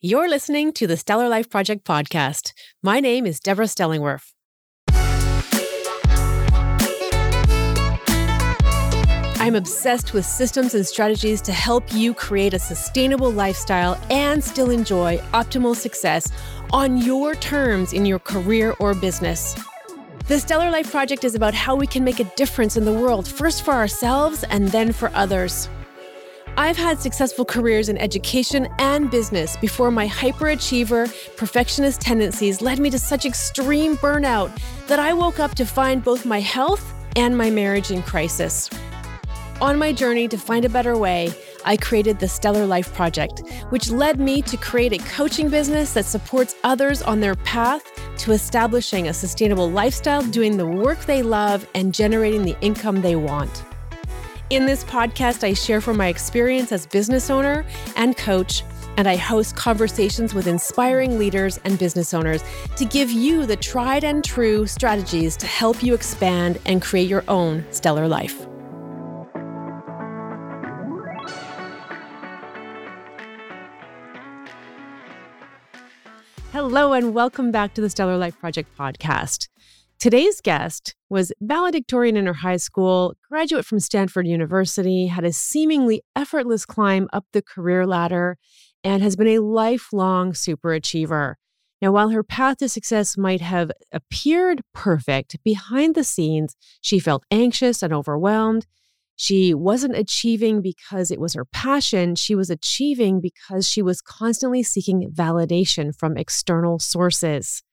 You're listening to the Stellar Life Project podcast. My name is Deborah Stellingwerf. I'm obsessed with systems and strategies to help you create a sustainable lifestyle and still enjoy optimal success on your terms in your career or business. The Stellar Life Project is about how we can make a difference in the world, first for ourselves and then for others. I've had successful careers in education and business before my hyperachiever, perfectionist tendencies led me to such extreme burnout that I woke up to find both my health and my marriage in crisis. On my journey to find a better way, I created the Stellar Life Project, which led me to create a coaching business that supports others on their path to establishing a sustainable lifestyle, doing the work they love, and generating the income they want. In this podcast, I share from my experience as business owner and coach, and I host conversations with inspiring leaders and business owners to give you the tried and true strategies to help you expand and create your own stellar life. Hello, and welcome back to the Stellar Life Project podcast. Today's guest was valedictorian in her high school, graduate from Stanford University, had a seemingly effortless climb up the career ladder, and has been a lifelong superachiever. Now, while her path to success might have appeared perfect, behind the scenes, she felt anxious and overwhelmed. She wasn't achieving because it was her passion. She was achieving because she was constantly seeking validation from external sources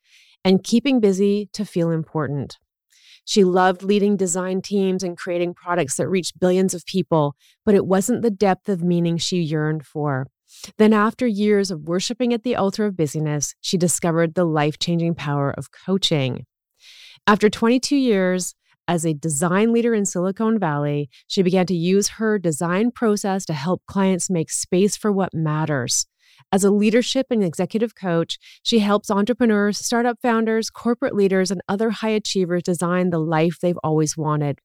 and keeping busy to feel important. She loved leading design teams and creating products that reached billions of people, but it wasn't the depth of meaning she yearned for. Then, after years of worshiping at the altar of busyness, she discovered the life changing power of coaching. After 22 years, as a design leader in Silicon Valley, she began to use her design process to help clients make space for what matters. As a leadership and executive coach, she helps entrepreneurs, startup founders, corporate leaders, and other high achievers design the life they've always wanted.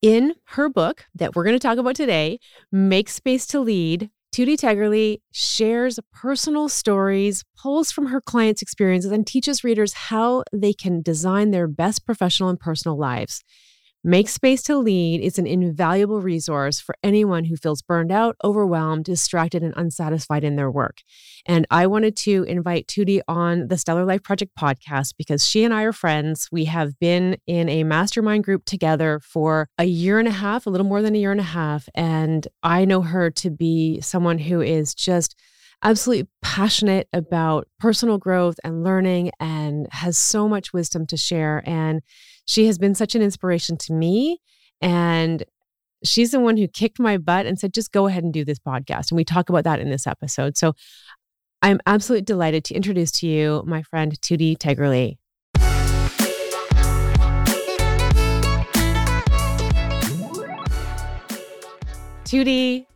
In her book that we're going to talk about today, Make Space to Lead, Tutti Taygerly shares personal stories, pulls from her clients' experiences, and teaches readers how they can design their best professional and personal lives. Make Space to Lead is an invaluable resource for anyone who feels burned out, overwhelmed, distracted, and unsatisfied in their work. And I wanted to invite Tutti on the Stellar Life Project podcast because she and I are friends. We have been in a mastermind group together for a year and a half, a little more than a year and a half. And I know her to be someone who is just absolutely passionate about personal growth and learning and has so much wisdom to share. And she has been such an inspiration to me. And she's the one who kicked my butt and said, just go ahead and do this podcast. And we talk about that in this episode. So I'm absolutely delighted to introduce to you my friend Tutti Taygerly. Tutti,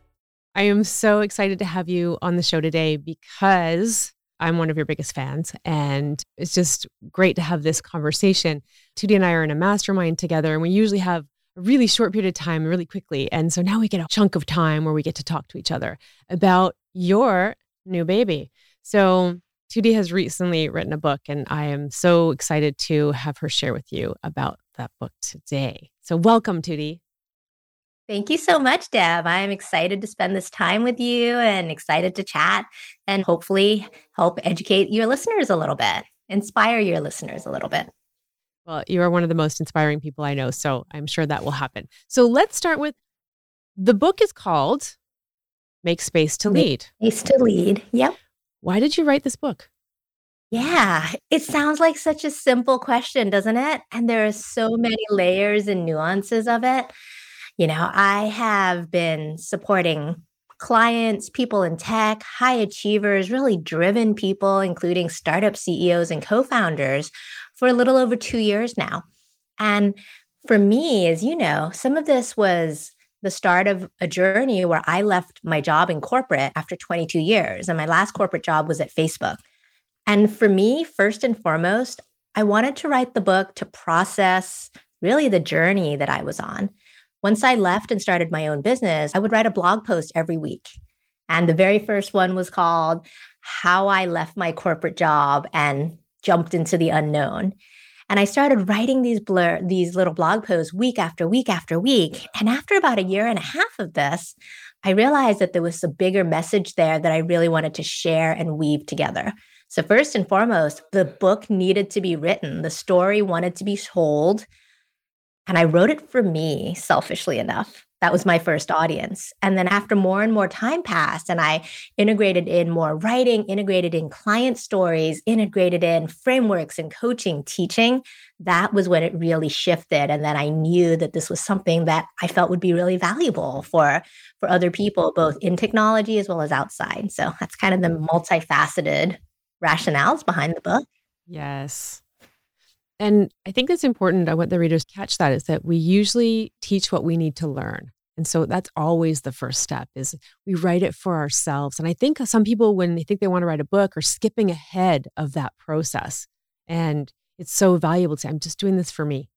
I am so excited to have you on the show today because I'm one of your biggest fans. And it's just great to have this conversation. Tutti and I are in a mastermind together, and we usually have a really short period of time, really quickly. And so now we get a chunk of time where we get to talk to each other about your new baby. So Tutti has recently written a book, and I am so excited to have her share with you about that book today. So welcome, Tutti. Thank you so much, Deb. I'm excited to spend this time with you and excited to chat and hopefully help educate your listeners a little bit, inspire your listeners a little bit. Well, you are one of the most inspiring people I know, so I'm sure that will happen. So let's start with the book is called Make Space to Lead. Make Space to Lead. Yep. Why did you write this book? Yeah, it sounds like such a simple question, doesn't it? And there are so many layers and nuances of it. You know, I have been supporting clients, people in tech, high achievers, really driven people, including startup CEOs and co founders, for a little over two years now. And for me, as you know, some of this was the start of a journey where I left my job in corporate after 22 years. And my last corporate job was at Facebook. And for me, first and foremost, I wanted to write the book to process really the journey that I was on. Once I left and started my own business, I would write a blog post every week. And the very first one was called how I left my corporate job and jumped into the unknown. And I started writing these blur these little blog posts week after week after week. And after about a year and a half of this, I realized that there was a bigger message there that I really wanted to share and weave together. So first and foremost, the book needed to be written. The story wanted to be told. And I wrote it for me, selfishly enough. That was my first audience. And then after more and more time passed, and I integrated in more writing, integrated in client stories, integrated in frameworks and coaching, teaching, that was when it really shifted. And then I knew that this was something that I felt would be really valuable for, for other people, both in technology as well as outside. So that's kind of the multifaceted rationales behind the book. Yes. And I think it's important. I want the readers catch that is that we usually teach what we need to learn. And so that's always the first step is we write it for ourselves. And I think some people, when they think they want to write a book, are skipping ahead of that process. And it's so valuable to I'm just doing this for me.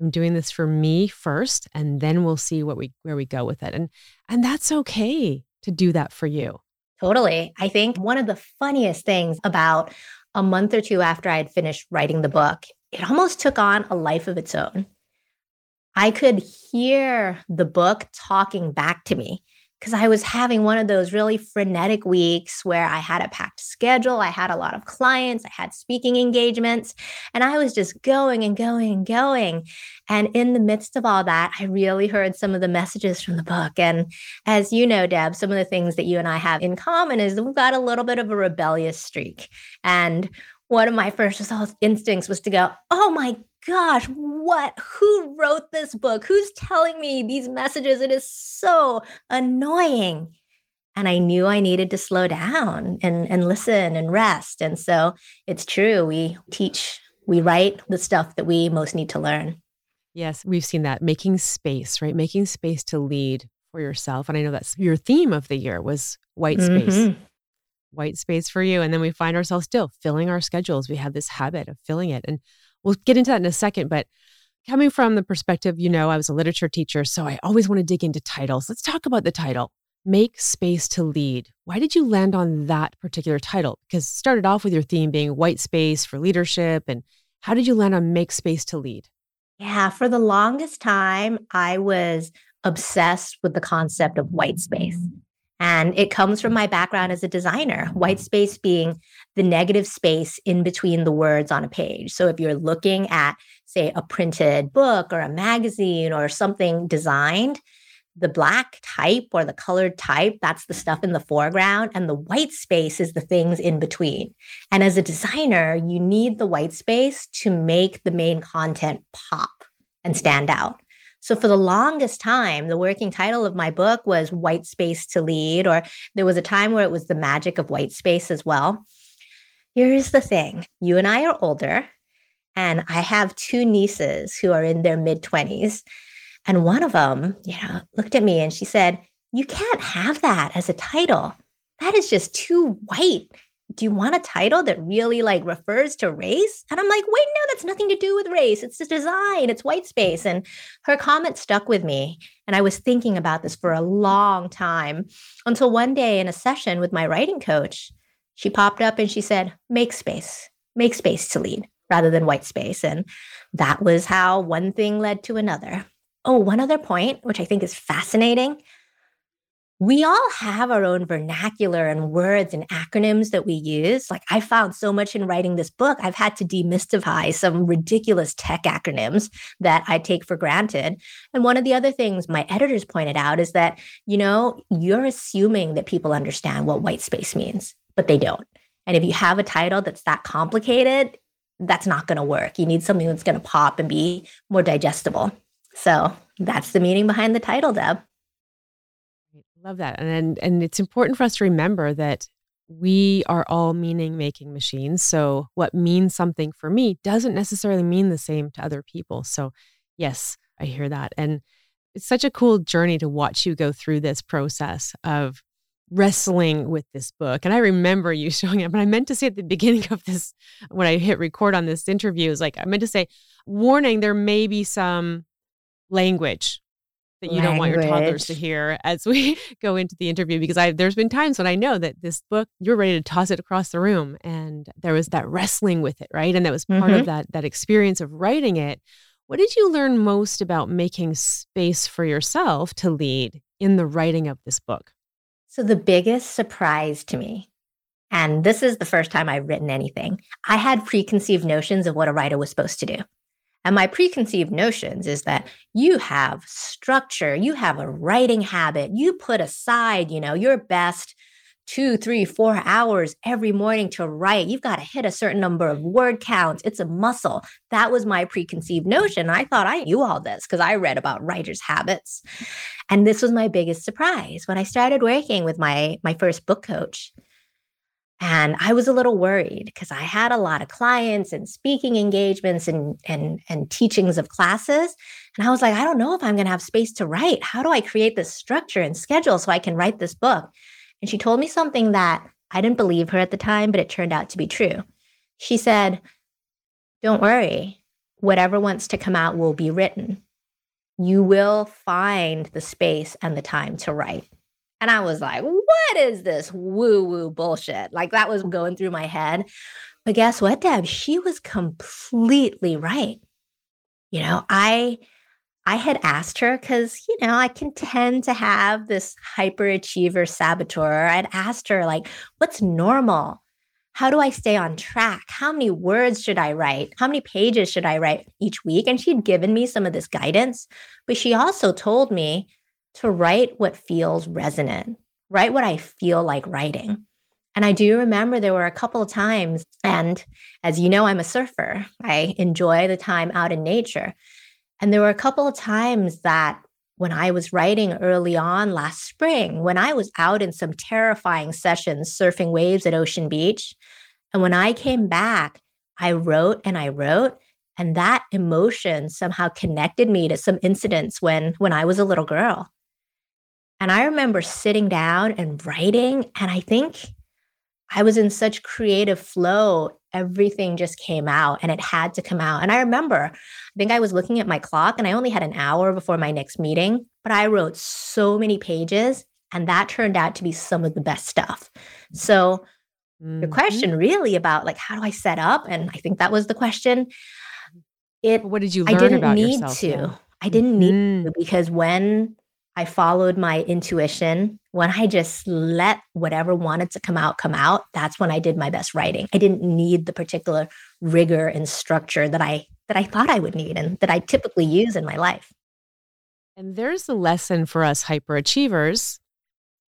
I'm doing this for me first, and then we'll see what we where we go with it. And and that's okay to do that for you. Totally. I think one of the funniest things about a month or two after I had finished writing the book it almost took on a life of its own. I could hear the book talking back to me because I was having one of those really frenetic weeks where I had a packed schedule. I had a lot of clients, I had speaking engagements, and I was just going and going and going. And in the midst of all that, I really heard some of the messages from the book. And as you know, Deb, some of the things that you and I have in common is we've got a little bit of a rebellious streak. And one of my first instincts was to go, oh my gosh, what? Who wrote this book? Who's telling me these messages? It is so annoying. And I knew I needed to slow down and, and listen and rest. And so it's true. We teach, we write the stuff that we most need to learn. Yes, we've seen that making space, right? Making space to lead for yourself. And I know that's your theme of the year was white space. Mm-hmm white space for you. And then we find ourselves still filling our schedules. We have this habit of filling it. And we'll get into that in a second. But coming from the perspective, you know, I was a literature teacher, so I always want to dig into titles. Let's talk about the title Make Space to Lead. Why did you land on that particular title? Because it started off with your theme being white space for leadership. And how did you land on Make Space to Lead? Yeah, for the longest time, I was obsessed with the concept of white space. And it comes from my background as a designer, white space being the negative space in between the words on a page. So if you're looking at, say, a printed book or a magazine or something designed, the black type or the colored type, that's the stuff in the foreground, and the white space is the things in between. And as a designer, you need the white space to make the main content pop and stand out. So for the longest time, the working title of my book was White Space to Lead, or there was a time where it was The Magic of White Space as well. Here's the thing you and I are older, and I have two nieces who are in their mid 20s. And one of them, you know, looked at me and she said, You can't have that as a title. That is just too white do you want a title that really like refers to race? And I'm like, wait, no, that's nothing to do with race. It's the design, it's white space. And her comment stuck with me. And I was thinking about this for a long time until one day in a session with my writing coach, she popped up and she said, make space, make space to lead rather than white space. And that was how one thing led to another. Oh, one other point, which I think is fascinating we all have our own vernacular and words and acronyms that we use. Like I found so much in writing this book, I've had to demystify some ridiculous tech acronyms that I take for granted. And one of the other things my editors pointed out is that, you know, you're assuming that people understand what white space means, but they don't. And if you have a title that's that complicated, that's not going to work. You need something that's going to pop and be more digestible. So that's the meaning behind the title, Deb. Love that. And and it's important for us to remember that we are all meaning making machines. So what means something for me doesn't necessarily mean the same to other people. So yes, I hear that. And it's such a cool journey to watch you go through this process of wrestling with this book. And I remember you showing up, and I meant to say at the beginning of this, when I hit record on this interview, is like, I meant to say, warning, there may be some language that you don't want your toddlers to hear as we go into the interview because I there's been times when I know that this book you're ready to toss it across the room and there was that wrestling with it, right? And that was part mm-hmm. of that that experience of writing it. What did you learn most about making space for yourself to lead in the writing of this book? So the biggest surprise to me and this is the first time I've written anything. I had preconceived notions of what a writer was supposed to do. And my preconceived notions is that you have structure, you have a writing habit, you put aside, you know, your best two, three, four hours every morning to write. You've got to hit a certain number of word counts. It's a muscle. That was my preconceived notion. I thought I knew all this because I read about writers' habits. And this was my biggest surprise when I started working with my my first book coach. And I was a little worried because I had a lot of clients and speaking engagements and, and, and teachings of classes. And I was like, I don't know if I'm going to have space to write. How do I create this structure and schedule so I can write this book? And she told me something that I didn't believe her at the time, but it turned out to be true. She said, Don't worry, whatever wants to come out will be written. You will find the space and the time to write. And I was like, what is this woo woo bullshit? Like that was mm. going through my head. But guess what, Deb? She was completely right. You know, I I had asked her because, you know, I can tend to have this hyperachiever saboteur. I'd asked her, like, what's normal? How do I stay on track? How many words should I write? How many pages should I write each week? And she'd given me some of this guidance, but she also told me to write what feels resonant, write what I feel like writing. Mm. And I do remember there were a couple of times, and as you know, I'm a surfer. I enjoy the time out in nature. And there were a couple of times that when I was writing early on last spring, when I was out in some terrifying sessions surfing waves at Ocean Beach, and when I came back, I wrote and I wrote. And that emotion somehow connected me to some incidents when when I was a little girl. And I remember sitting down and writing, and I think I was in such creative flow. Everything just came out and it had to come out. And I remember, I think I was looking at my clock and I only had an hour before my next meeting, but I wrote so many pages and that turned out to be some of the best stuff. So, mm-hmm. the question really about like, how do I set up? And I think that was the question. It, what did you learn? I didn't about need yourself? to. I didn't mm-hmm. need to because when I followed my intuition. When I just let whatever wanted to come out come out, that's when I did my best writing. I didn't need the particular rigor and structure that I that I thought I would need and that I typically use in my life. And there's a lesson for us hyperachievers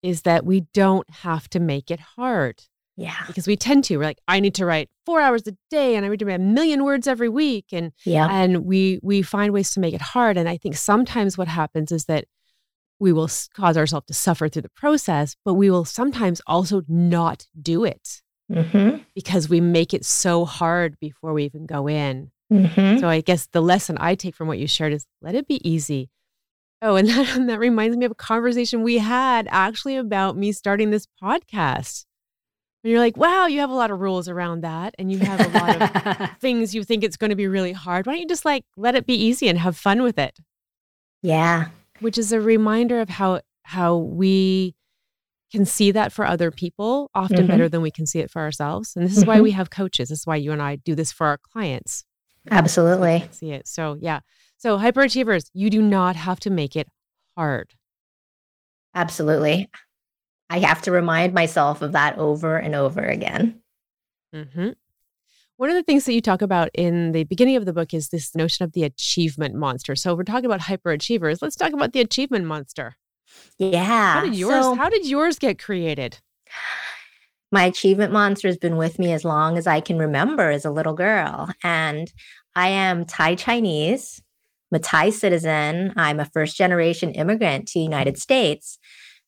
is that we don't have to make it hard. Yeah. Because we tend to. We're like, I need to write four hours a day and I read a million words every week. And yeah. and we we find ways to make it hard. And I think sometimes what happens is that we will cause ourselves to suffer through the process, but we will sometimes also not do it mm-hmm. because we make it so hard before we even go in. Mm-hmm. So I guess the lesson I take from what you shared is let it be easy. Oh, and that, and that reminds me of a conversation we had actually about me starting this podcast. And you're like, wow, you have a lot of rules around that. And you have a lot of things you think it's going to be really hard. Why don't you just like let it be easy and have fun with it? Yeah which is a reminder of how how we can see that for other people often mm-hmm. better than we can see it for ourselves. And this is mm-hmm. why we have coaches. This is why you and I do this for our clients. Absolutely. See it. So, yeah. So, hyperachievers, you do not have to make it hard. Absolutely. I have to remind myself of that over and over again. Mm-hmm. One of the things that you talk about in the beginning of the book is this notion of the achievement monster. So we're talking about hyperachievers. Let's talk about the achievement monster. Yeah. How did yours so, how did yours get created? My achievement monster has been with me as long as I can remember as a little girl. And I am Thai Chinese. I'm a Thai citizen. I'm a first generation immigrant to the United States.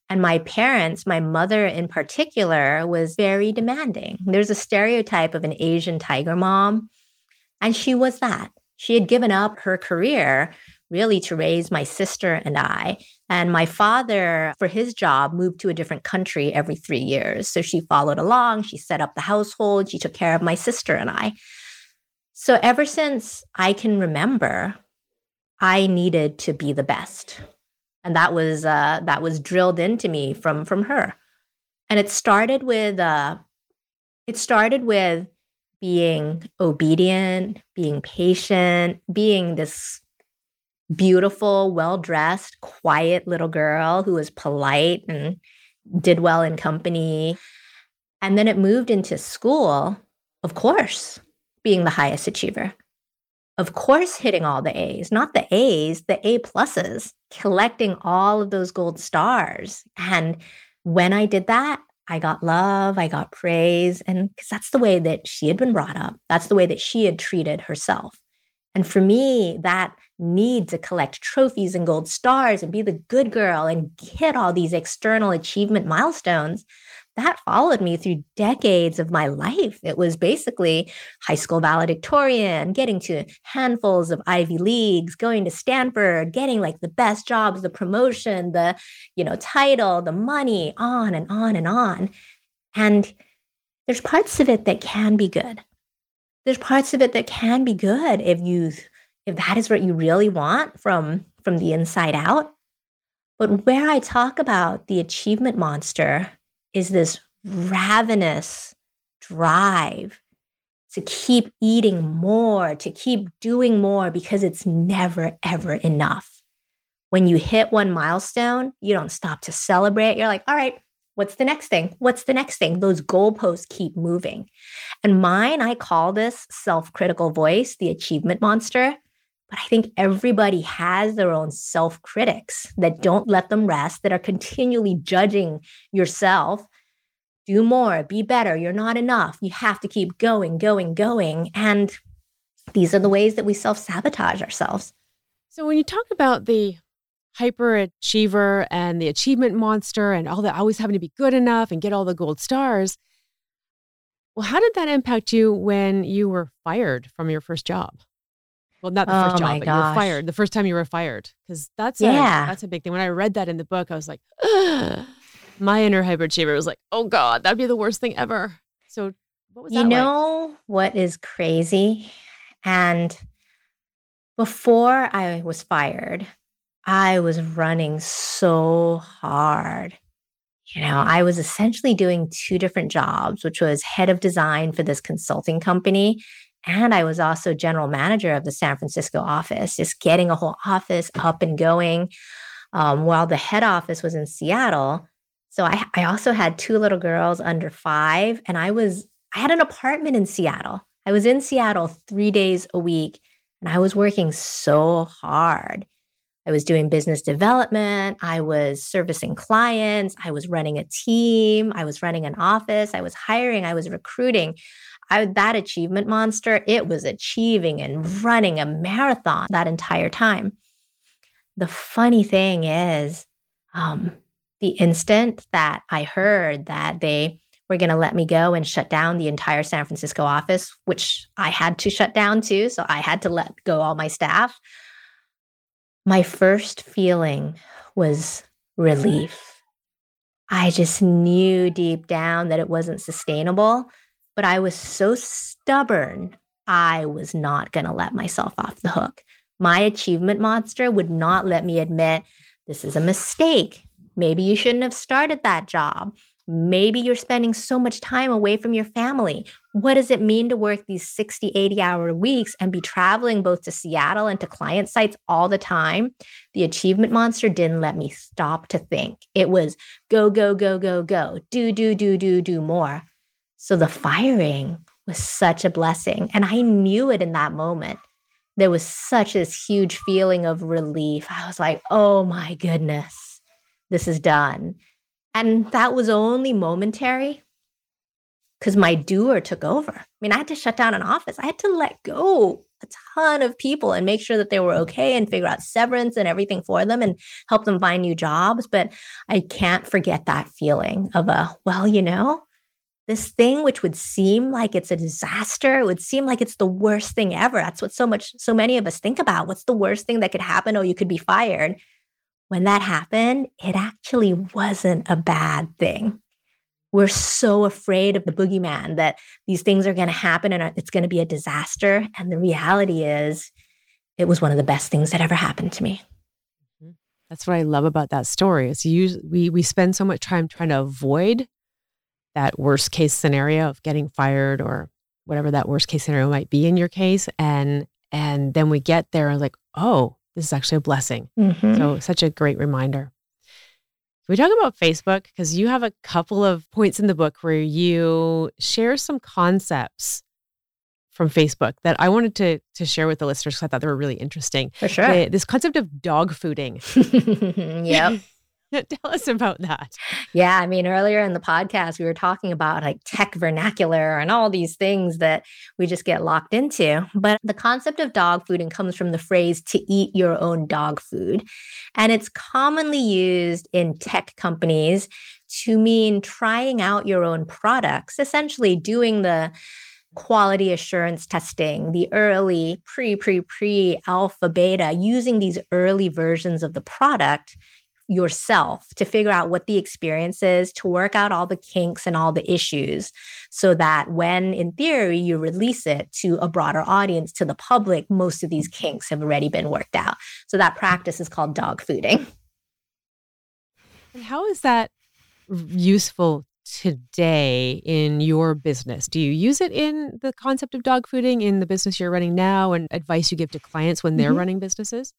And my parents, my mother in particular, was very demanding. There's a stereotype of an Asian tiger mom, and she was that. She had given up her career really to raise my sister and I. And my father, for his job, moved to a different country every three years. So she followed along, she set up the household, she took care of my sister and I. So ever since I can remember, I needed to be the best. And that was uh, that was drilled into me from from her. And it started with uh, it started with being obedient, being patient, being this beautiful, well dressed, quiet little girl who was polite and did well in company. And then it moved into school, of course, being the highest achiever. Of course, hitting all the A's, not the A's, the A pluses, collecting all of those gold stars. And when I did that, I got love, I got praise. And because that's the way that she had been brought up, that's the way that she had treated herself. And for me, that need to collect trophies and gold stars and be the good girl and hit all these external achievement milestones that followed me through decades of my life. It was basically high school valedictorian, getting to handfuls of Ivy Leagues, going to Stanford, getting like the best jobs, the promotion, the, you know, title, the money, on and on and on. And there's parts of it that can be good. There's parts of it that can be good if you if that is what you really want from from the inside out. But where I talk about the achievement monster is this ravenous drive to keep eating more, to keep doing more because it's never, ever enough. When you hit one milestone, you don't stop to celebrate. You're like, all right, what's the next thing? What's the next thing? Those goalposts keep moving. And mine, I call this self critical voice, the achievement monster. But I think everybody has their own self critics that don't let them rest, that are continually judging yourself. Do more, be better. You're not enough. You have to keep going, going, going. And these are the ways that we self sabotage ourselves. So when you talk about the hyperachiever and the achievement monster and all that, always having to be good enough and get all the gold stars, well, how did that impact you when you were fired from your first job? Well, not the first Oh job, but you were fired. The first time you were fired, because that's a, that's a big thing. When I read that in the book, I was like, Ugh. my inner hyperachiever was like, oh god, that'd be the worst thing ever. So, what was You that like? know what is crazy? And before I was fired, I was running so hard. You know, I was essentially doing two different jobs, which was head of design for this consulting company. And I was also general manager of the San Francisco office, just getting a whole office up and going um, while the head office was in Seattle. So I, I also had two little girls under five, and I was I had an apartment in Seattle. I was in Seattle three days a week and I was working so hard. I was doing business development. I was servicing clients. I was running a team. I was running an office. I was hiring. I was recruiting. I, that achievement monster, it was achieving and running a marathon that entire time. The funny thing is, um, the instant that I heard that they were going to let me go and shut down the entire San Francisco office, which I had to shut down too. So I had to let go all my staff. My first feeling was relief. I just knew deep down that it wasn't sustainable, but I was so stubborn. I was not going to let myself off the hook. My achievement monster would not let me admit this is a mistake. Maybe you shouldn't have started that job. Maybe you're spending so much time away from your family. What does it mean to work these 60, 80 hour weeks and be traveling both to Seattle and to client sites all the time? The achievement monster didn't let me stop to think. It was go, go, go, go, go, do, do, do, do, do more. So the firing was such a blessing. And I knew it in that moment. There was such this huge feeling of relief. I was like, oh my goodness, this is done. And that was only momentary because my doer took over. I mean, I had to shut down an office. I had to let go a ton of people and make sure that they were okay and figure out severance and everything for them and help them find new jobs. But I can't forget that feeling of a, well, you know, this thing which would seem like it's a disaster, it would seem like it's the worst thing ever. That's what so much, so many of us think about. What's the worst thing that could happen? Oh, you could be fired when that happened, it actually wasn't a bad thing. We're so afraid of the boogeyman that these things are going to happen and it's going to be a disaster. And the reality is, it was one of the best things that ever happened to me. Mm-hmm. That's what I love about that story. Is you we we spend so much time trying to avoid that worst case scenario of getting fired or whatever that worst case scenario might be in your case and and then we get there and like oh this is actually a blessing. Mm-hmm. so such a great reminder. We talk about facebook? Because you have a couple of points in the book where you share some concepts from facebook that i wanted to to share with the listeners because i thought they were really interesting. For sure. The, this concept of dog fooding. Yep Tell us about that. Yeah. I mean, earlier in the podcast, we were talking about like tech vernacular and all these things that we just get locked into. But the concept of dog fooding comes from the phrase to eat your own dog food. And it's commonly used in tech companies to mean trying out your own products, essentially doing the quality assurance testing, the early pre, pre, pre, alpha, beta, using these early versions of the product yourself to figure out what the experience is, to work out all the kinks and all the issues, so that when, in theory, you release it to a broader audience, to the public, most of these kinks have already been worked out. So that practice is called dog fooding. And how is that useful today in your business? Do you use it in the concept of dog fooding in the business you're running now and advice you give to clients when they're mm-hmm. running businesses?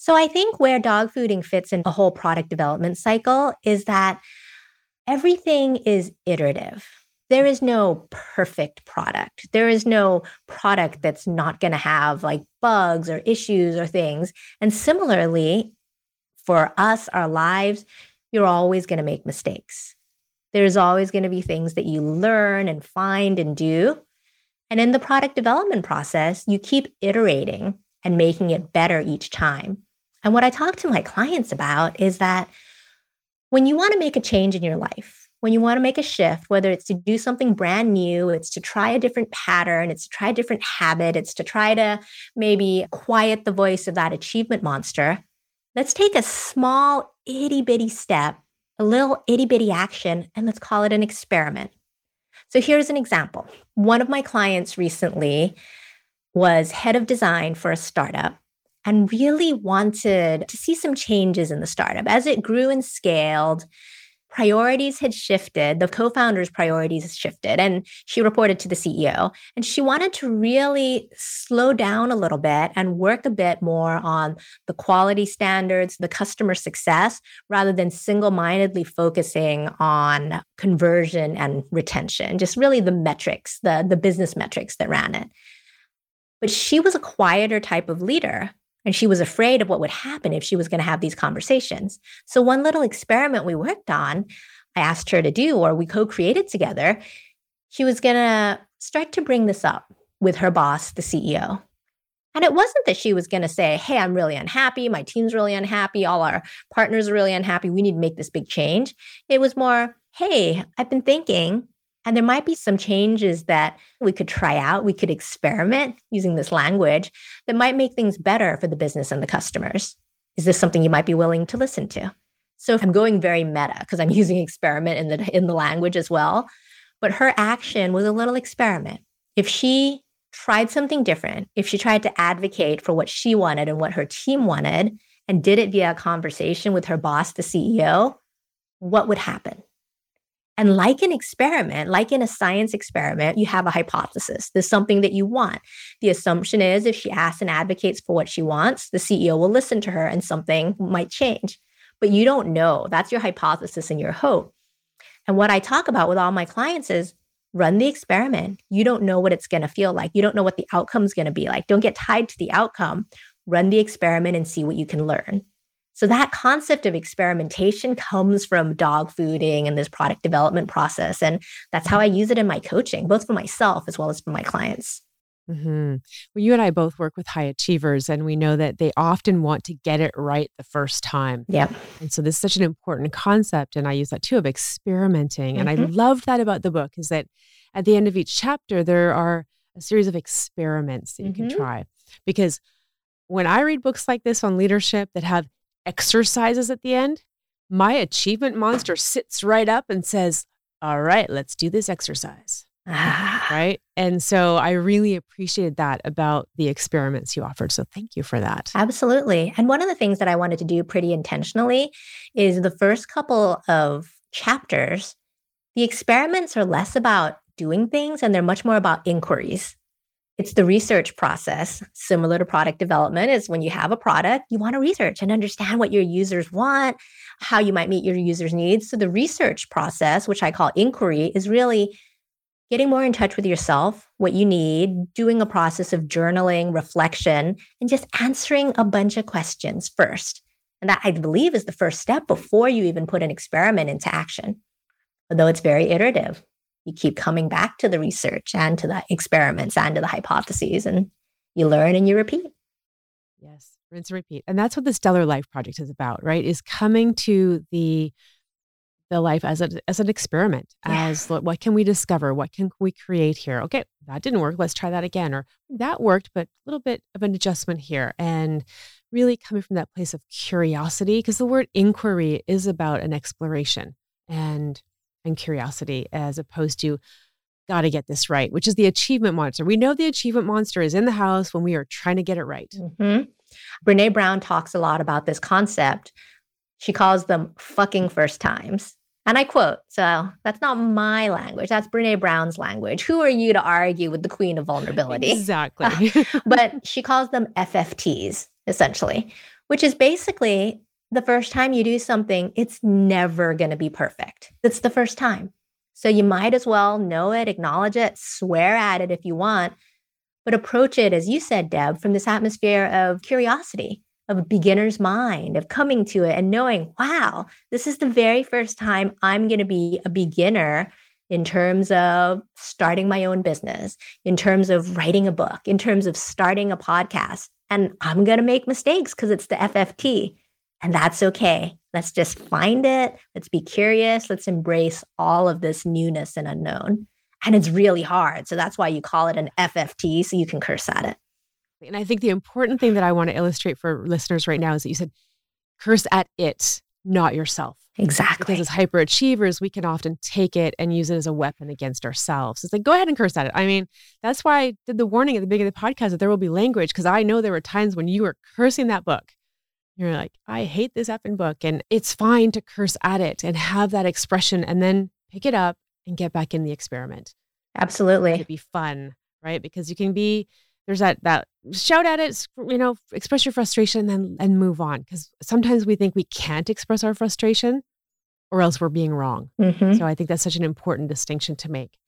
So I think where dog fooding fits in a whole product development cycle is that everything is iterative. There is no perfect product. There is no product that's not going to have like bugs or issues or things. And similarly, for us, our lives, you're always going to make mistakes. There's always going to be things that you learn and find and do. And in the product development process, you keep iterating and making it better each time. And what I talk to my clients about is that when you want to make a change in your life, when you want to make a shift, whether it's to do something brand new, it's to try a different pattern, it's to try a different habit, it's to try to maybe quiet the voice of that achievement monster, let's take a small itty bitty step, a little itty bitty action, and let's call it an experiment. So here's an example. One of my clients recently was head of design for a startup and really wanted to see some changes in the startup. As it grew and scaled, priorities had shifted. The co founder's priorities shifted, and she reported to the CEO. And she wanted to really slow down a little bit and work a bit more on the quality standards, the customer success, rather than single mindedly focusing on conversion and retention, just really the metrics, the, the business metrics that ran it. But she was a quieter type of leader. And she was afraid of what would happen if she was going to have these conversations. So, one little experiment we worked on, I asked her to do, or we co created together, she was going to start to bring this up with her boss, the CEO. And it wasn't that she was going to say, Hey, I'm really unhappy. My team's really unhappy. All our partners are really unhappy. We need to make this big change. It was more, Hey, I've been thinking and there might be some changes that we could try out. We could experiment using this language that might make things better for the business and the customers. Is this something you might be willing to listen to? So I'm going very meta because I'm using experiment in the in the language as well. But her action was a little experiment. If she tried something different, if she tried to advocate for what she wanted and what her team wanted and did it via a conversation with her boss, the CEO, what would happen? And like an experiment, like in a science experiment, you have a hypothesis. There's something that you want. The assumption is if she asks and advocates for what she wants, the CEO will listen to her and something might change. But you don't know. That's your hypothesis and your hope. And what I talk about with all my clients is run the experiment. You don't know what it's going to feel like. You don't know what the outcome is going to be like. Don't get tied to the outcome. Run the experiment and see what you can learn. So that concept of experimentation comes from dog fooding and this product development process. And that's how I use it in my coaching, both for myself as well as for my clients. Mm-hmm. Well, you and I both work with high achievers, and we know that they often want to get it right the first time. Yep. And so this is such an important concept, and I use that too of experimenting. Mm-hmm. And I mm-hmm. love that about the book is that at the end of each chapter there are a series of experiments that you mm-hmm. can try. Because when I read books like this on leadership that have exercises at the end, my achievement monster sits right up and says, All right, let's do this exercise. Ah. Right. And so I really appreciated that about the experiments you offered. So thank you for that. Absolutely. And one of the things that I wanted to do pretty intentionally is the first couple of chapters, the experiments are less about doing things and they're much more about inquiries. It's the research process, similar to product development, is when you have a product, you want to research and understand what your users want, how you might meet your users' needs. So the research process, which I call inquiry, is really getting more in touch with yourself, what you need, doing a process of journaling, reflection, and just answering a bunch of questions first. And that I believe is the first step before you even put an experiment into action. Although it's very iterative, you keep coming back to the research and to the experiments and to the hypotheses, and you learn and you repeat. Yes, rinse and repeat. And that's what the Stellar Life Project is about, right? Is coming to the the life as a, as an experiment yeah. as what can we discover what can we create here okay that didn't work let's try that again or that worked but a little bit of an adjustment here and really coming from that place of curiosity because the word inquiry is about an exploration and and curiosity as opposed to got to get this right which is the achievement monster we know the achievement monster is in the house when we are trying to get it right mm-hmm. Brené Brown talks a lot about this concept she calls them fucking first times and I quote, so that's not my language. That's Brené Brown's language. Who are you to argue with the queen of vulnerability? Exactly. but she calls them FFTs, essentially, which is basically the first time you do something, it's never going to be perfect. It's the first time. So you might as well know it, acknowledge it, swear at it if you want, but approach it, as you said, Deb, from this atmosphere of curiosity of a beginner's mind, of coming to it and knowing, wow, this is the very first time I'm going to be a beginner in terms of starting my own business, in terms of writing a book, in terms of starting a podcast. And I'm going to make mistakes because it's the FFT. And that's okay. Let's just find it. Let's be curious. Let's embrace all of this newness and unknown. And it's really hard. So that's why you call it an FFT, so you can curse at it. And I think the important thing that I want to illustrate for listeners right now is that you said, curse at it, not yourself. Exactly. Because as hyperachievers, we can often take it and use it as a weapon against ourselves. It's like, go ahead and curse at it. I mean, that's why I did the warning at the beginning of the podcast that there will be language, because I know there were times when you were cursing that book. You're like, I hate this effing book. And it's fine to curse at it and have that expression and then pick it up and get back in the experiment. Absolutely. It'd be fun, right? Because you can be there's that that shout at it you know express your frustration and then and move on because sometimes we think we can't express our frustration or else we're being wrong mm-hmm. so i think that's such an important distinction to make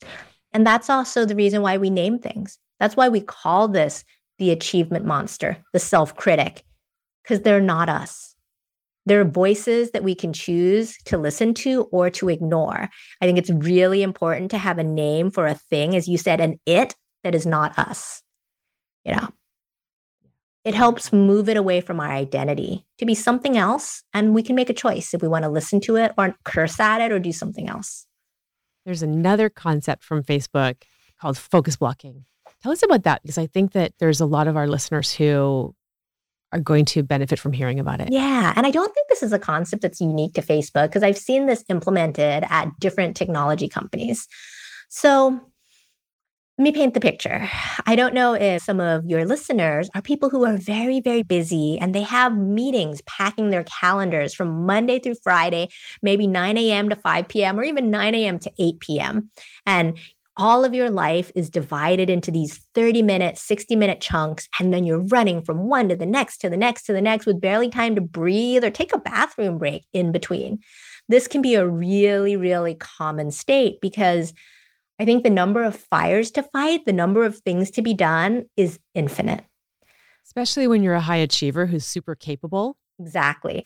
and that's also the reason why we name things that's why we call this the achievement monster the self-critic because they're not us. There are voices that we can choose to listen to or to ignore. I think it's really important to have a name for a thing as you said an it that is not us you know? It helps move it away from our identity to be something else and we can make a choice if we want to listen to it or curse at it or do something else. There's another concept from facebook called focus blocking. Tell us about that because i think that there's a lot of our listeners who are going to benefit from hearing about it. Yeah. And I don't think this is a concept that's unique to Facebook because I've seen this implemented at different technology companies. So let me paint the picture. I don't know if some of your listeners are people who are very, very busy and they have meetings packing their calendars from Monday through Friday, maybe 9 a.m. to 5 p.m., or even 9 a.m. to 8 p.m. And all of your life is divided into these 30 minute, 60 minute chunks. And then you're running from one to the next, to the next, to the next with barely time to breathe or take a bathroom break in between. This can be a really, really common state because I think the number of fires to fight, the number of things to be done is infinite. Especially when you're a high achiever who's super capable. Exactly.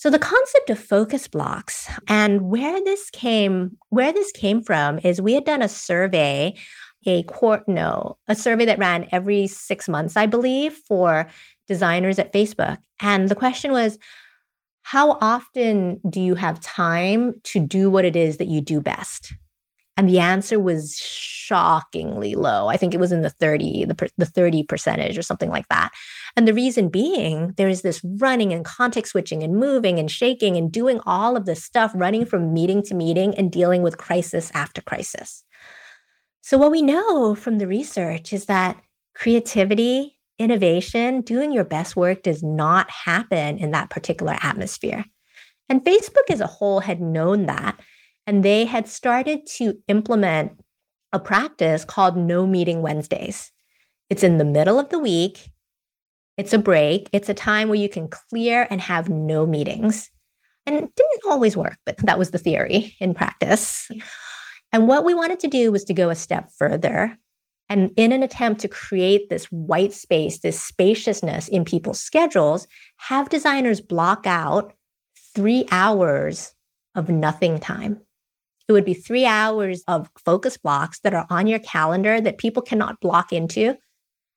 So the concept of focus blocks and where this came where this came from is we had done a survey a court no a survey that ran every 6 months I believe for designers at Facebook. And the question was how often do you have time to do what it is that you do best and the answer was shockingly low. I think it was in the 30, the, the 30 percentage or something like that. And the reason being, there is this running and context switching and moving and shaking and doing all of this stuff, running from meeting to meeting and dealing with crisis after crisis. So, what we know from the research is that creativity, innovation, doing your best work does not happen in that particular atmosphere. And Facebook as a whole had known that. And they had started to implement a practice called No Meeting Wednesdays. It's in the middle of the week, it's a break, it's a time where you can clear and have no meetings. And it didn't always work, but that was the theory in practice. And what we wanted to do was to go a step further. And in an attempt to create this white space, this spaciousness in people's schedules, have designers block out three hours of nothing time. It would be three hours of focus blocks that are on your calendar that people cannot block into.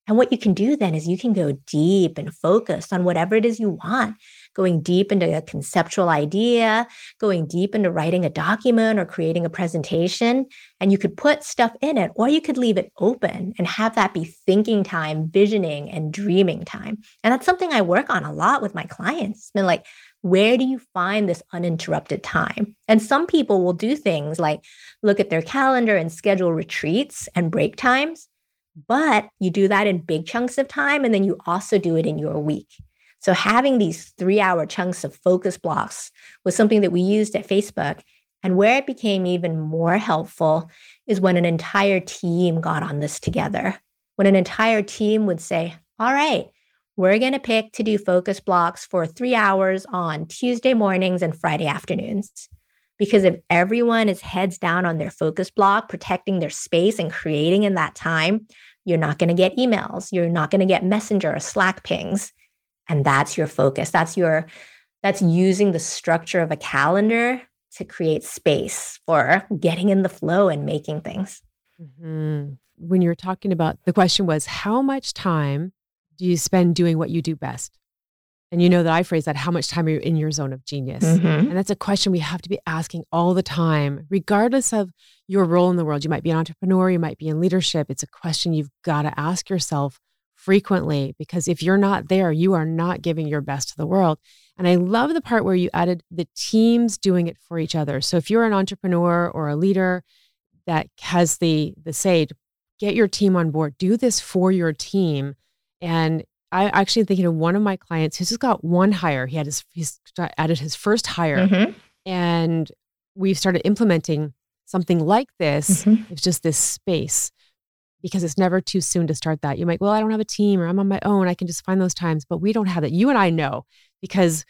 And what you can do then is you can go deep and focus on whatever it is you want, going deep into a conceptual idea, going deep into writing a document or creating a presentation. And you could put stuff in it, or you could leave it open and have that be thinking time, visioning, and dreaming time. And that's something I work on a lot with my clients. It's been like, where do you find this uninterrupted time? And some people will do things like look at their calendar and schedule retreats and break times, but you do that in big chunks of time and then you also do it in your week. So having these three hour chunks of focus blocks was something that we used at Facebook. And where it became even more helpful is when an entire team got on this together. When an entire team would say, All right, we're going to pick to do focus blocks for three hours on Tuesday mornings and Friday afternoons. Because if everyone is heads down on their focus block, protecting their space and creating in that time, you're not going to get emails. You're not going to get messenger or Slack pings. And that's your focus. That's your, that's using the structure of a calendar to create space for getting in the flow and making things. Mm-hmm. When you're talking about the question was, how much time do you spend doing what you do best? And you know that I phrase that how much time are you in your zone of genius? Mm-hmm. And that's a question we have to be asking all the time, regardless of your role in the world. You might be an entrepreneur, you might be in leadership. It's a question you've got to ask yourself frequently because if you're not there, you are not giving your best to the world. And I love the part where you added the teams doing it for each other. So if you're an entrepreneur or a leader that has the the say, get your team on board, do this for your team and I actually thinking of one of my clients who's just got one hire. He had his he's added his first hire, mm-hmm. and we've started implementing something like this. Mm-hmm. It's just this space because it's never too soon to start that. You might, well, I don't have a team or I'm on my own. I can just find those times, but we don't have that. You and I know because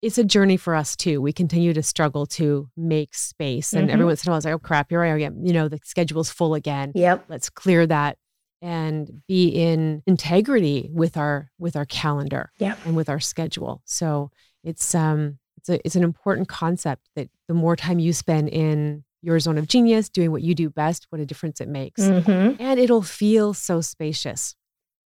it's a journey for us too. We continue to struggle to make space, and mm-hmm. every once in a while, it's like, oh crap, here I am again. You know, the schedule's full again. Yep. Let's clear that and be in integrity with our with our calendar yeah. and with our schedule. So it's um it's a it's an important concept that the more time you spend in your zone of genius doing what you do best, what a difference it makes. Mm-hmm. And it'll feel so spacious.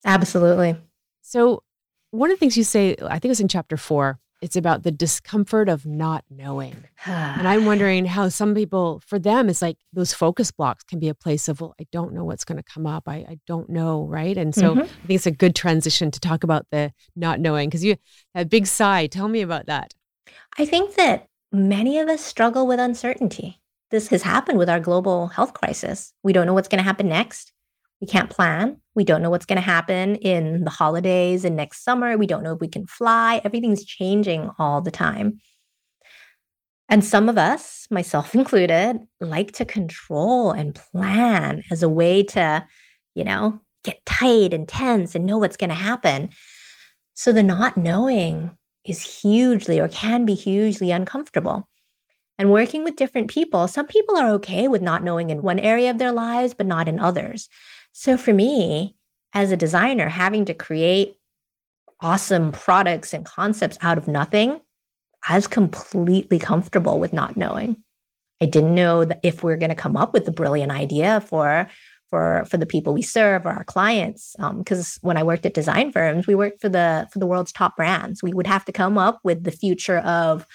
Absolutely. So one of the things you say, I think it was in chapter four, it's about the discomfort of not knowing. and I'm wondering how some people, for them, it's like those focus blocks can be a place of, well, I don't know what's going to come up. I, I don't know. Right. And so mm-hmm. I think it's a good transition to talk about the not knowing because you that big sigh. Tell me about that. I think that many of us struggle with uncertainty. This has happened with our global health crisis. We don't know what's going to happen next. We can't plan. We don't know what's going to happen in the holidays and next summer. We don't know if we can fly. Everything's changing all the time. And some of us, myself included, like to control and plan as a way to, you know, get tight and tense and know what's going to happen. So the not knowing is hugely or can be hugely uncomfortable. And working with different people, some people are okay with not knowing in one area of their lives, but not in others. So for me, as a designer, having to create awesome products and concepts out of nothing, I was completely comfortable with not knowing. I didn't know that if we are going to come up with a brilliant idea for for for the people we serve or our clients. Because um, when I worked at design firms, we worked for the for the world's top brands. We would have to come up with the future of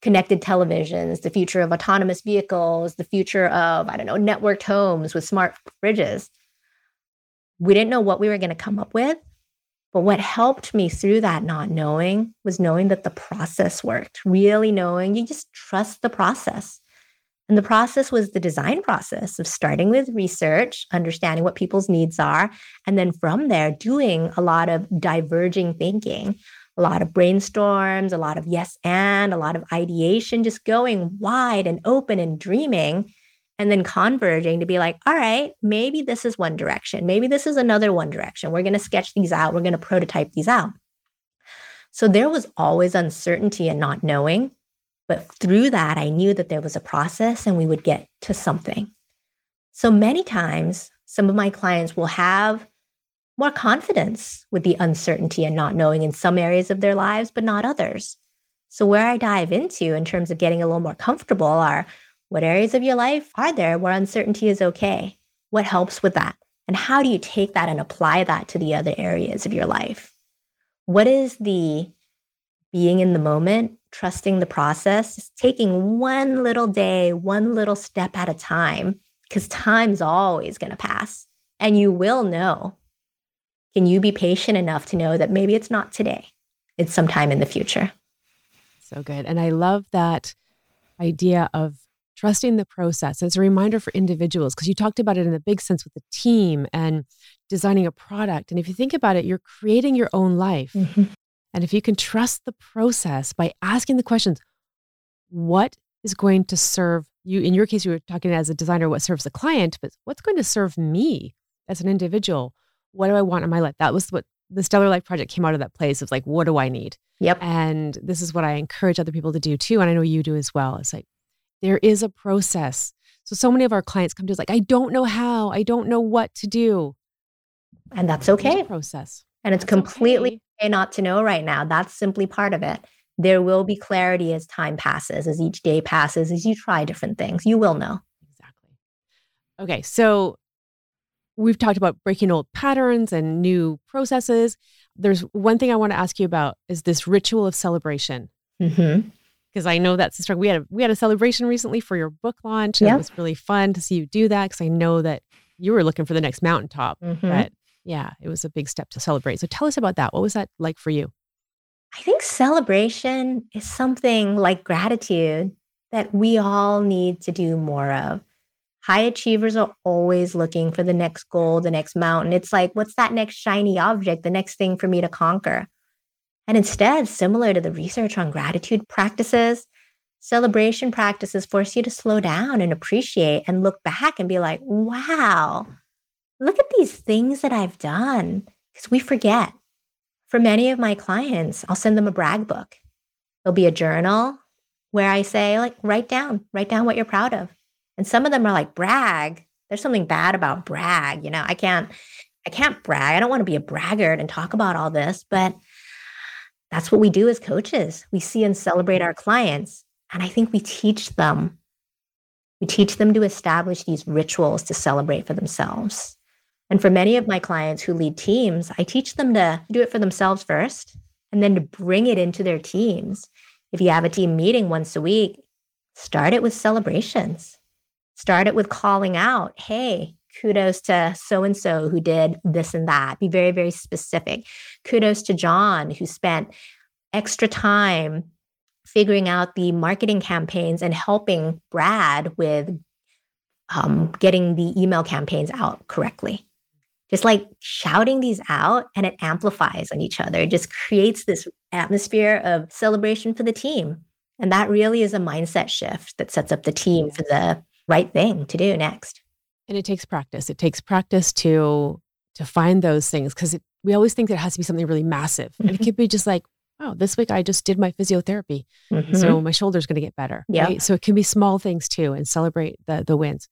connected televisions, the future of autonomous vehicles, the future of I don't know networked homes with smart fridges we didn't know what we were going to come up with. But what helped me through that not knowing was knowing that the process worked, really knowing you just trust the process. And the process was the design process of starting with research, understanding what people's needs are, and then from there, doing a lot of diverging thinking, a lot of brainstorms, a lot of yes and, a lot of ideation, just going wide and open and dreaming, and then converging to be like, all right, maybe this is one direction. Maybe this is another one direction. We're going to sketch these out. We're going to prototype these out. So there was always uncertainty and not knowing. But through that, I knew that there was a process and we would get to something. So many times, some of my clients will have more confidence with the uncertainty and not knowing in some areas of their lives, but not others. So, where I dive into in terms of getting a little more comfortable are what areas of your life are there where uncertainty is okay? What helps with that? And how do you take that and apply that to the other areas of your life? What is the being in the moment trusting the process, just taking one little day, one little step at a time, because time's always going to pass and you will know. Can you be patient enough to know that maybe it's not today, it's sometime in the future? So good. And I love that idea of trusting the process. It's a reminder for individuals because you talked about it in a big sense with the team and designing a product. And if you think about it, you're creating your own life. Mm-hmm. And if you can trust the process by asking the questions, what is going to serve you? In your case, you were talking as a designer, what serves the client, but what's going to serve me as an individual? What do I want in my life? That was what the Stellar Life Project came out of that place of like, what do I need? Yep. And this is what I encourage other people to do too. And I know you do as well. It's like, there is a process. So, so many of our clients come to us like, I don't know how, I don't know what to do. And that's okay. process. And it's that's completely okay okay not to know right now. That's simply part of it. There will be clarity as time passes, as each day passes, as you try different things. You will know. Exactly. Okay. So we've talked about breaking old patterns and new processes. There's one thing I want to ask you about is this ritual of celebration. Mm-hmm because I know that's the struggle. We had a we had a celebration recently for your book launch, and yep. it was really fun to see you do that because I know that you were looking for the next mountaintop. Mm-hmm. But yeah, it was a big step to celebrate. So tell us about that. What was that like for you? I think celebration is something like gratitude that we all need to do more of. High achievers are always looking for the next goal, the next mountain. It's like, what's that next shiny object, the next thing for me to conquer? And instead, similar to the research on gratitude practices, celebration practices force you to slow down and appreciate and look back and be like, wow, look at these things that I've done. Because we forget. For many of my clients, I'll send them a brag book. There'll be a journal where I say, like, write down, write down what you're proud of. And some of them are like, brag. There's something bad about brag. You know, I can't, I can't brag. I don't want to be a braggart and talk about all this, but that's what we do as coaches. We see and celebrate our clients. And I think we teach them, we teach them to establish these rituals to celebrate for themselves. And for many of my clients who lead teams, I teach them to do it for themselves first and then to bring it into their teams. If you have a team meeting once a week, start it with celebrations. Start it with calling out, hey, kudos to so and so who did this and that. Be very, very specific. Kudos to John who spent extra time figuring out the marketing campaigns and helping Brad with um, getting the email campaigns out correctly just like shouting these out and it amplifies on each other. It just creates this atmosphere of celebration for the team. And that really is a mindset shift that sets up the team for the right thing to do next. And it takes practice. It takes practice to to find those things because we always think that it has to be something really massive. Mm-hmm. And it mm-hmm. could be just like, oh, this week I just did my physiotherapy. Mm-hmm. So my shoulder's going to get better. Yeah. Right? So it can be small things too and celebrate the the wins.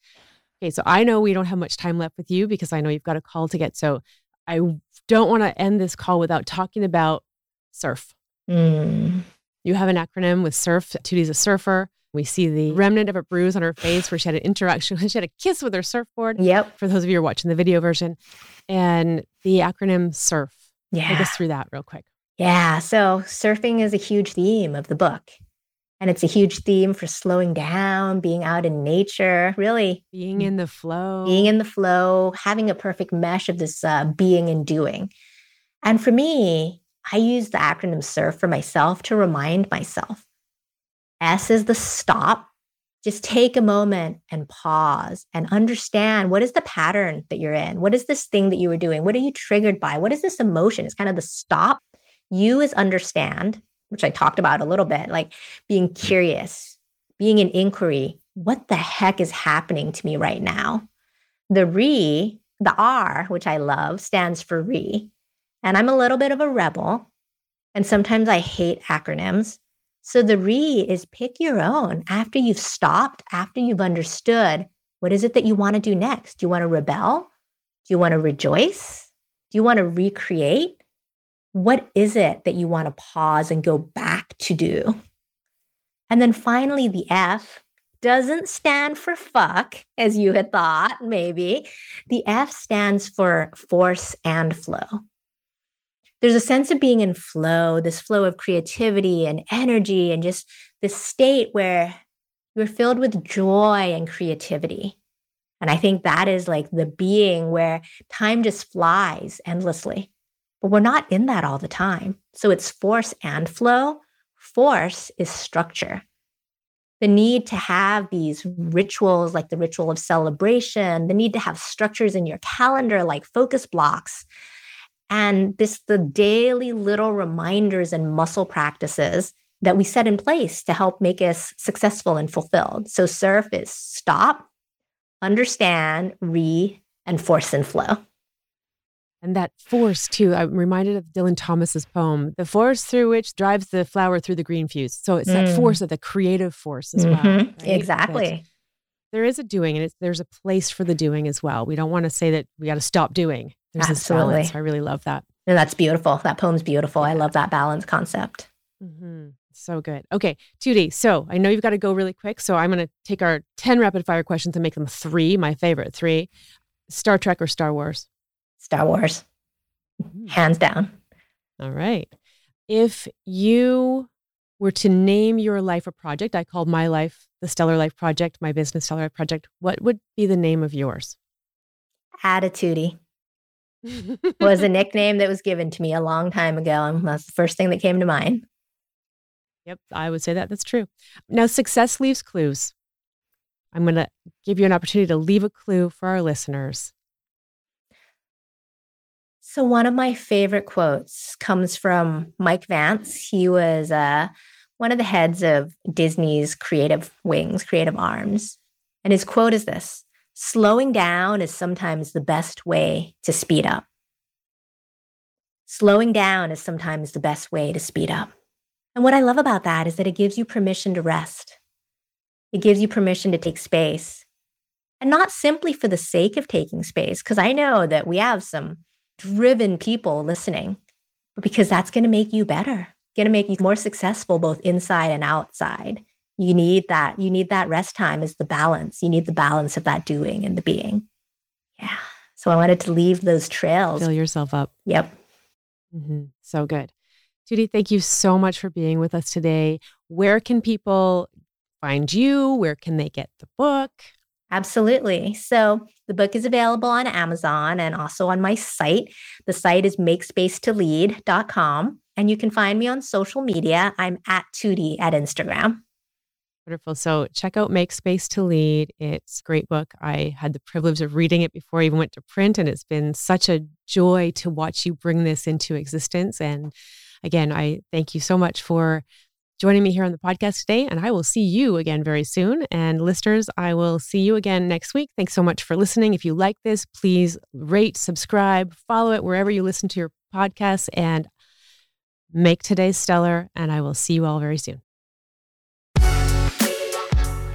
Okay, so I know we don't have much time left with you because I know you've got a call to get. So I don't want to end this call without talking about surf. Mm. You have an acronym with surf. Tutti's a surfer. We see the remnant of a bruise on her face where she had an interaction. She had a kiss with her surfboard. Yep. For those of you who are watching the video version. And the acronym SURF. Yeah. Take us through that real quick. Yeah. So surfing is a huge theme of the book. And it's a huge theme for slowing down, being out in nature, really being in the flow, being in the flow, having a perfect mesh of this uh, being and doing. And for me, I use the acronym SURF for myself to remind myself. S is the stop, just take a moment and pause and understand what is the pattern that you're in? What is this thing that you were doing? What are you triggered by? What is this emotion? It's kind of the stop. You is understand, which I talked about a little bit, like being curious, being in inquiry. What the heck is happening to me right now? The re, the R, which I love, stands for re. And I'm a little bit of a rebel. And sometimes I hate acronyms. So the re is pick your own after you've stopped, after you've understood what is it that you want to do next? Do you want to rebel? Do you want to rejoice? Do you want to recreate? What is it that you want to pause and go back to do? And then finally, the F doesn't stand for fuck, as you had thought, maybe. The F stands for force and flow there's a sense of being in flow, this flow of creativity and energy, and just this state where you're filled with joy and creativity. And I think that is like the being where time just flies endlessly. But we're not in that all the time. So it's force and flow. Force is structure. The need to have these rituals, like the ritual of celebration, the need to have structures in your calendar, like focus blocks, and this the daily little reminders and muscle practices that we set in place to help make us successful and fulfilled. So surf is stop, understand, re, and force and flow. And that force, too, I'm reminded of Dylan Thomas's poem, the force through which drives the flower through the green fuse. So it's that mm. force of the creative force as mm-hmm. well. Right? Exactly. That there is a doing, and there's a place for the doing as well. We don't want to say that we got to stop doing. There's Absolutely. balance. I really love that. And that's beautiful. That poem's beautiful. I love that balance concept. Mm-hmm. So good. Okay, Tutti. So I know you've got to go really quick. So I'm going to take our 10 rapid fire questions and make them three, my favorite three Star Trek or Star Wars? Star Wars. Mm-hmm. Hands down. All right. If you were to name your life a project, I called my life the Stellar Life Project, my business Stellar Life Project, what would be the name of yours? Attitude was a nickname that was given to me a long time ago. And that's the first thing that came to mind. Yep, I would say that. That's true. Now, success leaves clues. I'm going to give you an opportunity to leave a clue for our listeners. So, one of my favorite quotes comes from Mike Vance. He was uh, one of the heads of Disney's creative wings, creative arms. And his quote is this Slowing down is sometimes the best way to speed up. Slowing down is sometimes the best way to speed up. And what I love about that is that it gives you permission to rest. It gives you permission to take space. And not simply for the sake of taking space, because I know that we have some driven people listening, but because that's going to make you better, going to make you more successful both inside and outside you need that you need that rest time is the balance you need the balance of that doing and the being yeah so i wanted to leave those trails fill yourself up yep mm-hmm. so good Tutti, thank you so much for being with us today where can people find you where can they get the book Absolutely. So the book is available on Amazon and also on my site. The site is makespacetolead.com. And you can find me on social media. I'm at Tutti at Instagram. Wonderful. So check out Make Space to Lead. It's a great book. I had the privilege of reading it before I even went to print, and it's been such a joy to watch you bring this into existence. And again, I thank you so much for joining me here on the podcast today. And I will see you again very soon. And listeners, I will see you again next week. Thanks so much for listening. If you like this, please rate, subscribe, follow it wherever you listen to your podcasts, and make today stellar. And I will see you all very soon.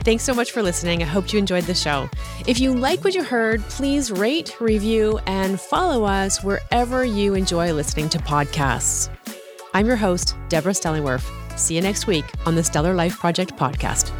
Thanks so much for listening. I hope you enjoyed the show. If you like what you heard, please rate, review, and follow us wherever you enjoy listening to podcasts. I'm your host, Deborah Stellingwerf. See you next week on the Stellar Life Project podcast.